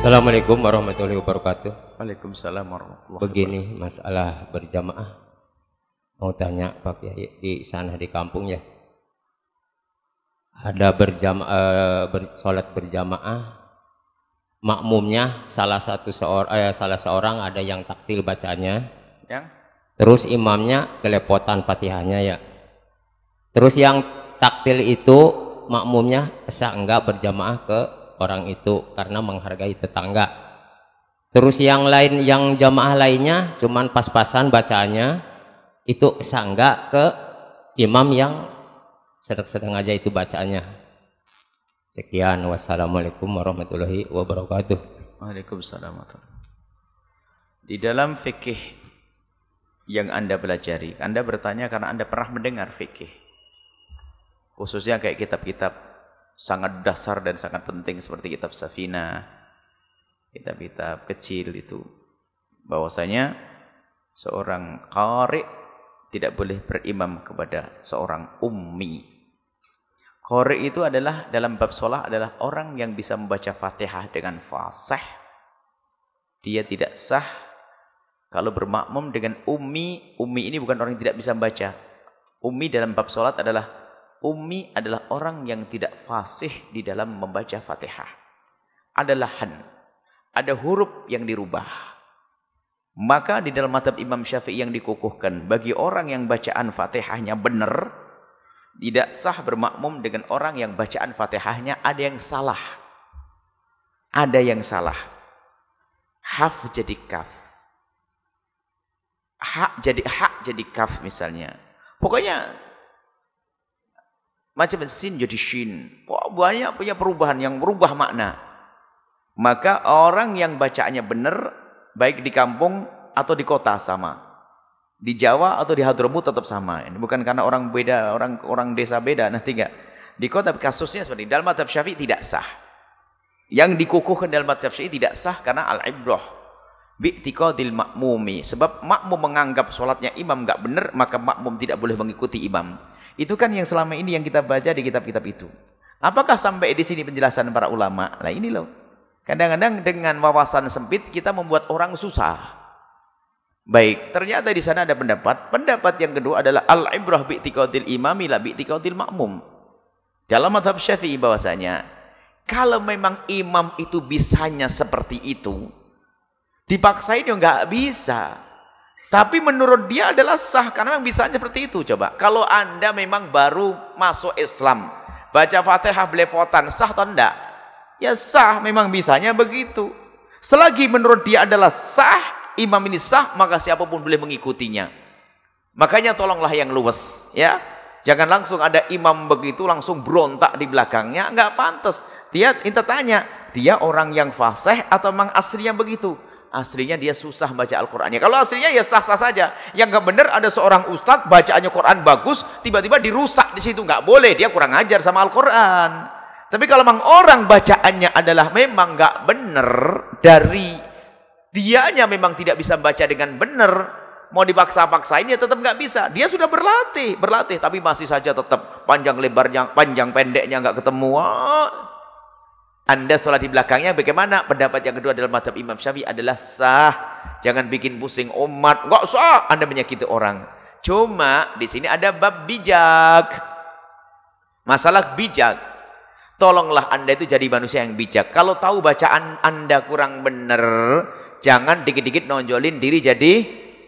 Assalamualaikum warahmatullahi wabarakatuh. Waalaikumsalam warahmatullahi Begini masalah berjamaah. Mau tanya Pak Kiai di sana di kampung ya. Ada berjamaah eh, ber, sholat berjamaah. Makmumnya salah satu seorang eh, salah seorang ada yang taktil bacanya. Yang Terus imamnya kelepotan fatihahnya ya. Terus yang taktil itu makmumnya sah enggak berjamaah ke orang itu karena menghargai tetangga. Terus yang lain yang jamaah lainnya cuman pas-pasan bacaannya itu sah enggak ke imam yang sedang-sedang aja itu bacaannya. Sekian wassalamualaikum warahmatullahi wabarakatuh. Waalaikumsalam Di dalam fikih yang Anda pelajari, Anda bertanya karena Anda pernah mendengar fikih. Khususnya kayak kitab-kitab sangat dasar dan sangat penting seperti kitab Safina, kitab-kitab kecil itu. Bahwasanya seorang qari tidak boleh berimam kepada seorang ummi. Qari itu adalah dalam bab sholat adalah orang yang bisa membaca Fatihah dengan fasih. Dia tidak sah kalau bermakmum dengan ummi. Ummi ini bukan orang yang tidak bisa membaca. Ummi dalam bab sholat adalah ummi adalah orang yang tidak fasih di dalam membaca Fatihah. Ada lahan, ada huruf yang dirubah. Maka di dalam madhab Imam Syafi'i yang dikukuhkan bagi orang yang bacaan Fatihahnya benar tidak sah bermakmum dengan orang yang bacaan Fatihahnya ada yang salah. Ada yang salah. Haf jadi kaf. Hak jadi hak jadi kaf misalnya. Pokoknya macam sin jadi shin. Wah, banyak punya perubahan yang berubah makna. Maka orang yang bacaannya benar baik di kampung atau di kota sama. Di Jawa atau di Hadramut tetap sama. Ini bukan karena orang beda, orang orang desa beda, nanti enggak. Di kota kasusnya seperti. Dalam madhab syafi'i tidak sah. Yang dikukuhkan dalam madhab syafi'i tidak sah karena al-ibrah. Bi'tiqadil makmumi. Sebab makmum menganggap sholatnya imam enggak benar, maka makmum tidak boleh mengikuti imam. Itu kan yang selama ini yang kita baca di kitab-kitab itu. Apakah sampai di sini penjelasan para ulama? Nah ini loh. Kadang-kadang dengan wawasan sempit kita membuat orang susah. Baik, ternyata di sana ada pendapat. Pendapat yang kedua adalah al-ibrah bi'tiqadil imami la bi'tiqadil makmum. Dalam madhab syafi'i bahwasanya kalau memang imam itu bisanya seperti itu, dipaksain ya nggak bisa. Tapi menurut dia adalah sah karena memang bisanya seperti itu. Coba, kalau anda memang baru masuk Islam, baca fatihah belepotan, sah atau enggak? Ya sah, memang bisanya begitu. Selagi menurut dia adalah sah, imam ini sah, maka siapa pun boleh mengikutinya. Makanya tolonglah yang luwes, ya. Jangan langsung ada imam begitu langsung berontak di belakangnya, enggak pantas. Dia kita tanya, dia orang yang fasih atau memang aslinya begitu? Aslinya dia susah baca Al-Qur'annya. Kalau aslinya ya sah-sah saja. Yang enggak benar ada seorang ustadz bacaannya Quran bagus, tiba-tiba dirusak di situ enggak boleh, dia kurang ajar sama Al-Qur'an. Tapi kalau memang orang bacaannya adalah memang enggak benar dari dianya memang tidak bisa baca dengan benar mau dipaksa-paksain ya tetap nggak bisa dia sudah berlatih berlatih tapi masih saja tetap panjang lebarnya panjang pendeknya nggak ketemu anda sholat di belakangnya bagaimana? Pendapat yang kedua dalam madhab Imam Syafi'i adalah sah. Jangan bikin pusing umat. Nggak sah. Anda menyakiti orang. Cuma di sini ada bab bijak. Masalah bijak. Tolonglah anda itu jadi manusia yang bijak. Kalau tahu bacaan anda kurang benar Jangan dikit-dikit nonjolin diri jadi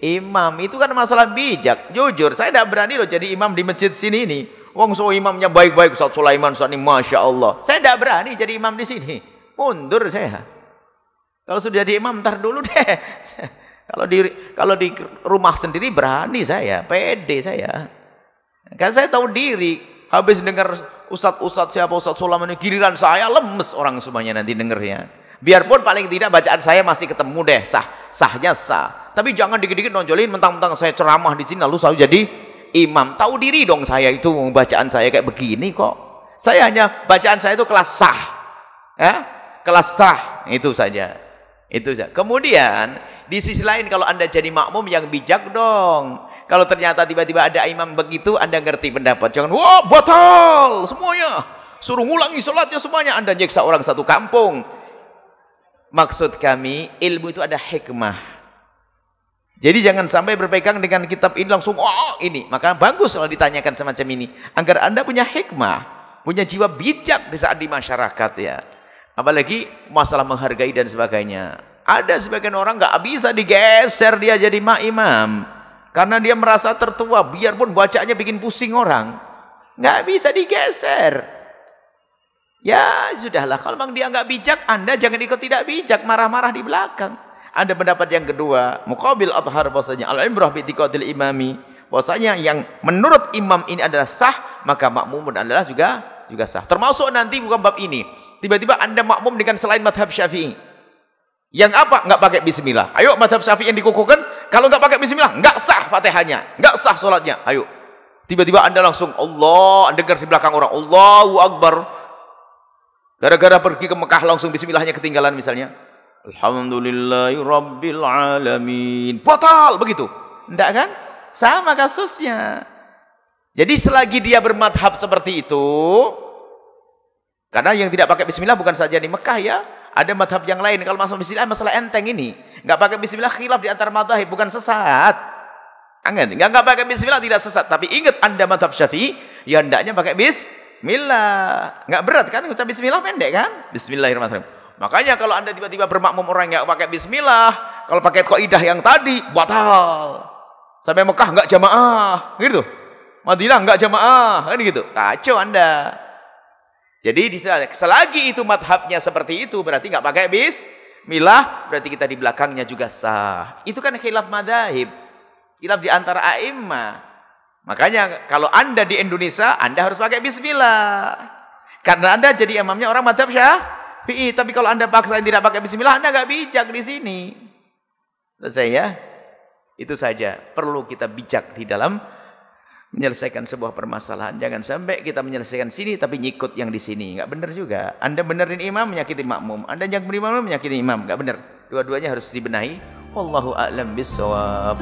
imam. Itu kan masalah bijak. Jujur, saya tidak berani loh jadi imam di masjid sini ini. Wong so imamnya baik-baik Ustaz Sulaiman Ustaz ini Masya Allah. Saya tidak berani jadi imam di sini. Mundur saya. Kalau sudah jadi imam, ntar dulu deh. kalau di kalau di rumah sendiri berani saya, pede saya. Kan saya tahu diri. Habis dengar Ustaz-Ustaz siapa Ustaz Sulaiman giliran saya lemes orang semuanya nanti dengarnya. Biarpun paling tidak bacaan saya masih ketemu deh, sah, sahnya sah. Tapi jangan dikit-dikit nonjolin mentang-mentang saya ceramah di sini lalu saya jadi imam. Tahu diri dong saya itu bacaan saya kayak begini kok. Saya hanya bacaan saya itu kelas sah. Ya? Kelas sah itu saja. Itu saja. Kemudian di sisi lain kalau Anda jadi makmum yang bijak dong. Kalau ternyata tiba-tiba ada imam begitu, Anda ngerti pendapat. Jangan, wah batal semuanya. Suruh ngulangi sholatnya semuanya. Anda nyeksa orang satu kampung Maksud kami, ilmu itu ada hikmah. Jadi jangan sampai berpegang dengan kitab ini langsung, oh ini. Maka bagus kalau ditanyakan semacam ini. Agar anda punya hikmah, punya jiwa bijak di saat di masyarakat ya. Apalagi masalah menghargai dan sebagainya. Ada sebagian orang nggak bisa digeser dia jadi mak imam. Karena dia merasa tertua, biarpun bacanya bikin pusing orang. Nggak bisa digeser. Ya sudahlah, kalau memang dia nggak bijak, Anda jangan ikut tidak bijak, marah-marah di belakang. Ada pendapat yang kedua, muqabil adhar bahasanya al-ibrah bi imami. Bahasanya yang menurut imam ini adalah sah, maka makmum adalah juga juga sah. Termasuk nanti bukan bab ini. Tiba-tiba Anda makmum dengan selain madhab Syafi'i. Yang apa? Enggak pakai bismillah. Ayo madhab Syafi'i yang dikukuhkan, kalau enggak pakai bismillah, enggak sah Fatihahnya, enggak sah solatnya. Ayo. Tiba-tiba Anda langsung Allah, dengar di belakang orang, Allahu Akbar. Gara-gara pergi ke Mekah langsung bismillahnya ketinggalan misalnya. Alhamdulillahi Rabbil Alamin. Batal begitu. Tidak kan? Sama kasusnya. Jadi selagi dia bermadhab seperti itu, karena yang tidak pakai bismillah bukan saja di Mekah ya, ada madhab yang lain. Kalau masuk bismillah masalah enteng ini. Enggak pakai bismillah khilaf di antara madhab, bukan sesat. Enggak, enggak, enggak pakai bismillah tidak sesat. Tapi ingat anda madhab syafi'i, ya hendaknya pakai. Bismillah. Enggak berat kan ucap bismillah pendek kan? Bismillahirrahmanirrahim. Makanya kalau Anda tiba-tiba bermakmum orang yang pakai bismillah, kalau pakai kaidah yang tadi batal. Sampai Mekah enggak jamaah, gitu. Madinah enggak jamaah, kan gitu. Kacau Anda. Jadi selagi itu madhabnya seperti itu berarti enggak pakai bismillah, berarti kita di belakangnya juga sah. Itu kan khilaf madhab. Khilaf di antara a'immah. Makanya kalau anda di Indonesia, anda harus pakai bismillah. Karena anda jadi imamnya orang madhab syafi'i. Tapi kalau anda paksa tidak pakai bismillah, anda nggak bijak di sini. Selesai ya? Itu saja. Perlu kita bijak di dalam menyelesaikan sebuah permasalahan. Jangan sampai kita menyelesaikan sini tapi nyikut yang di sini. Nggak benar juga. Anda benerin imam menyakiti makmum. Anda yang imam menyakiti imam. Nggak benar. Dua-duanya harus dibenahi. Wallahu a'lam bissawab.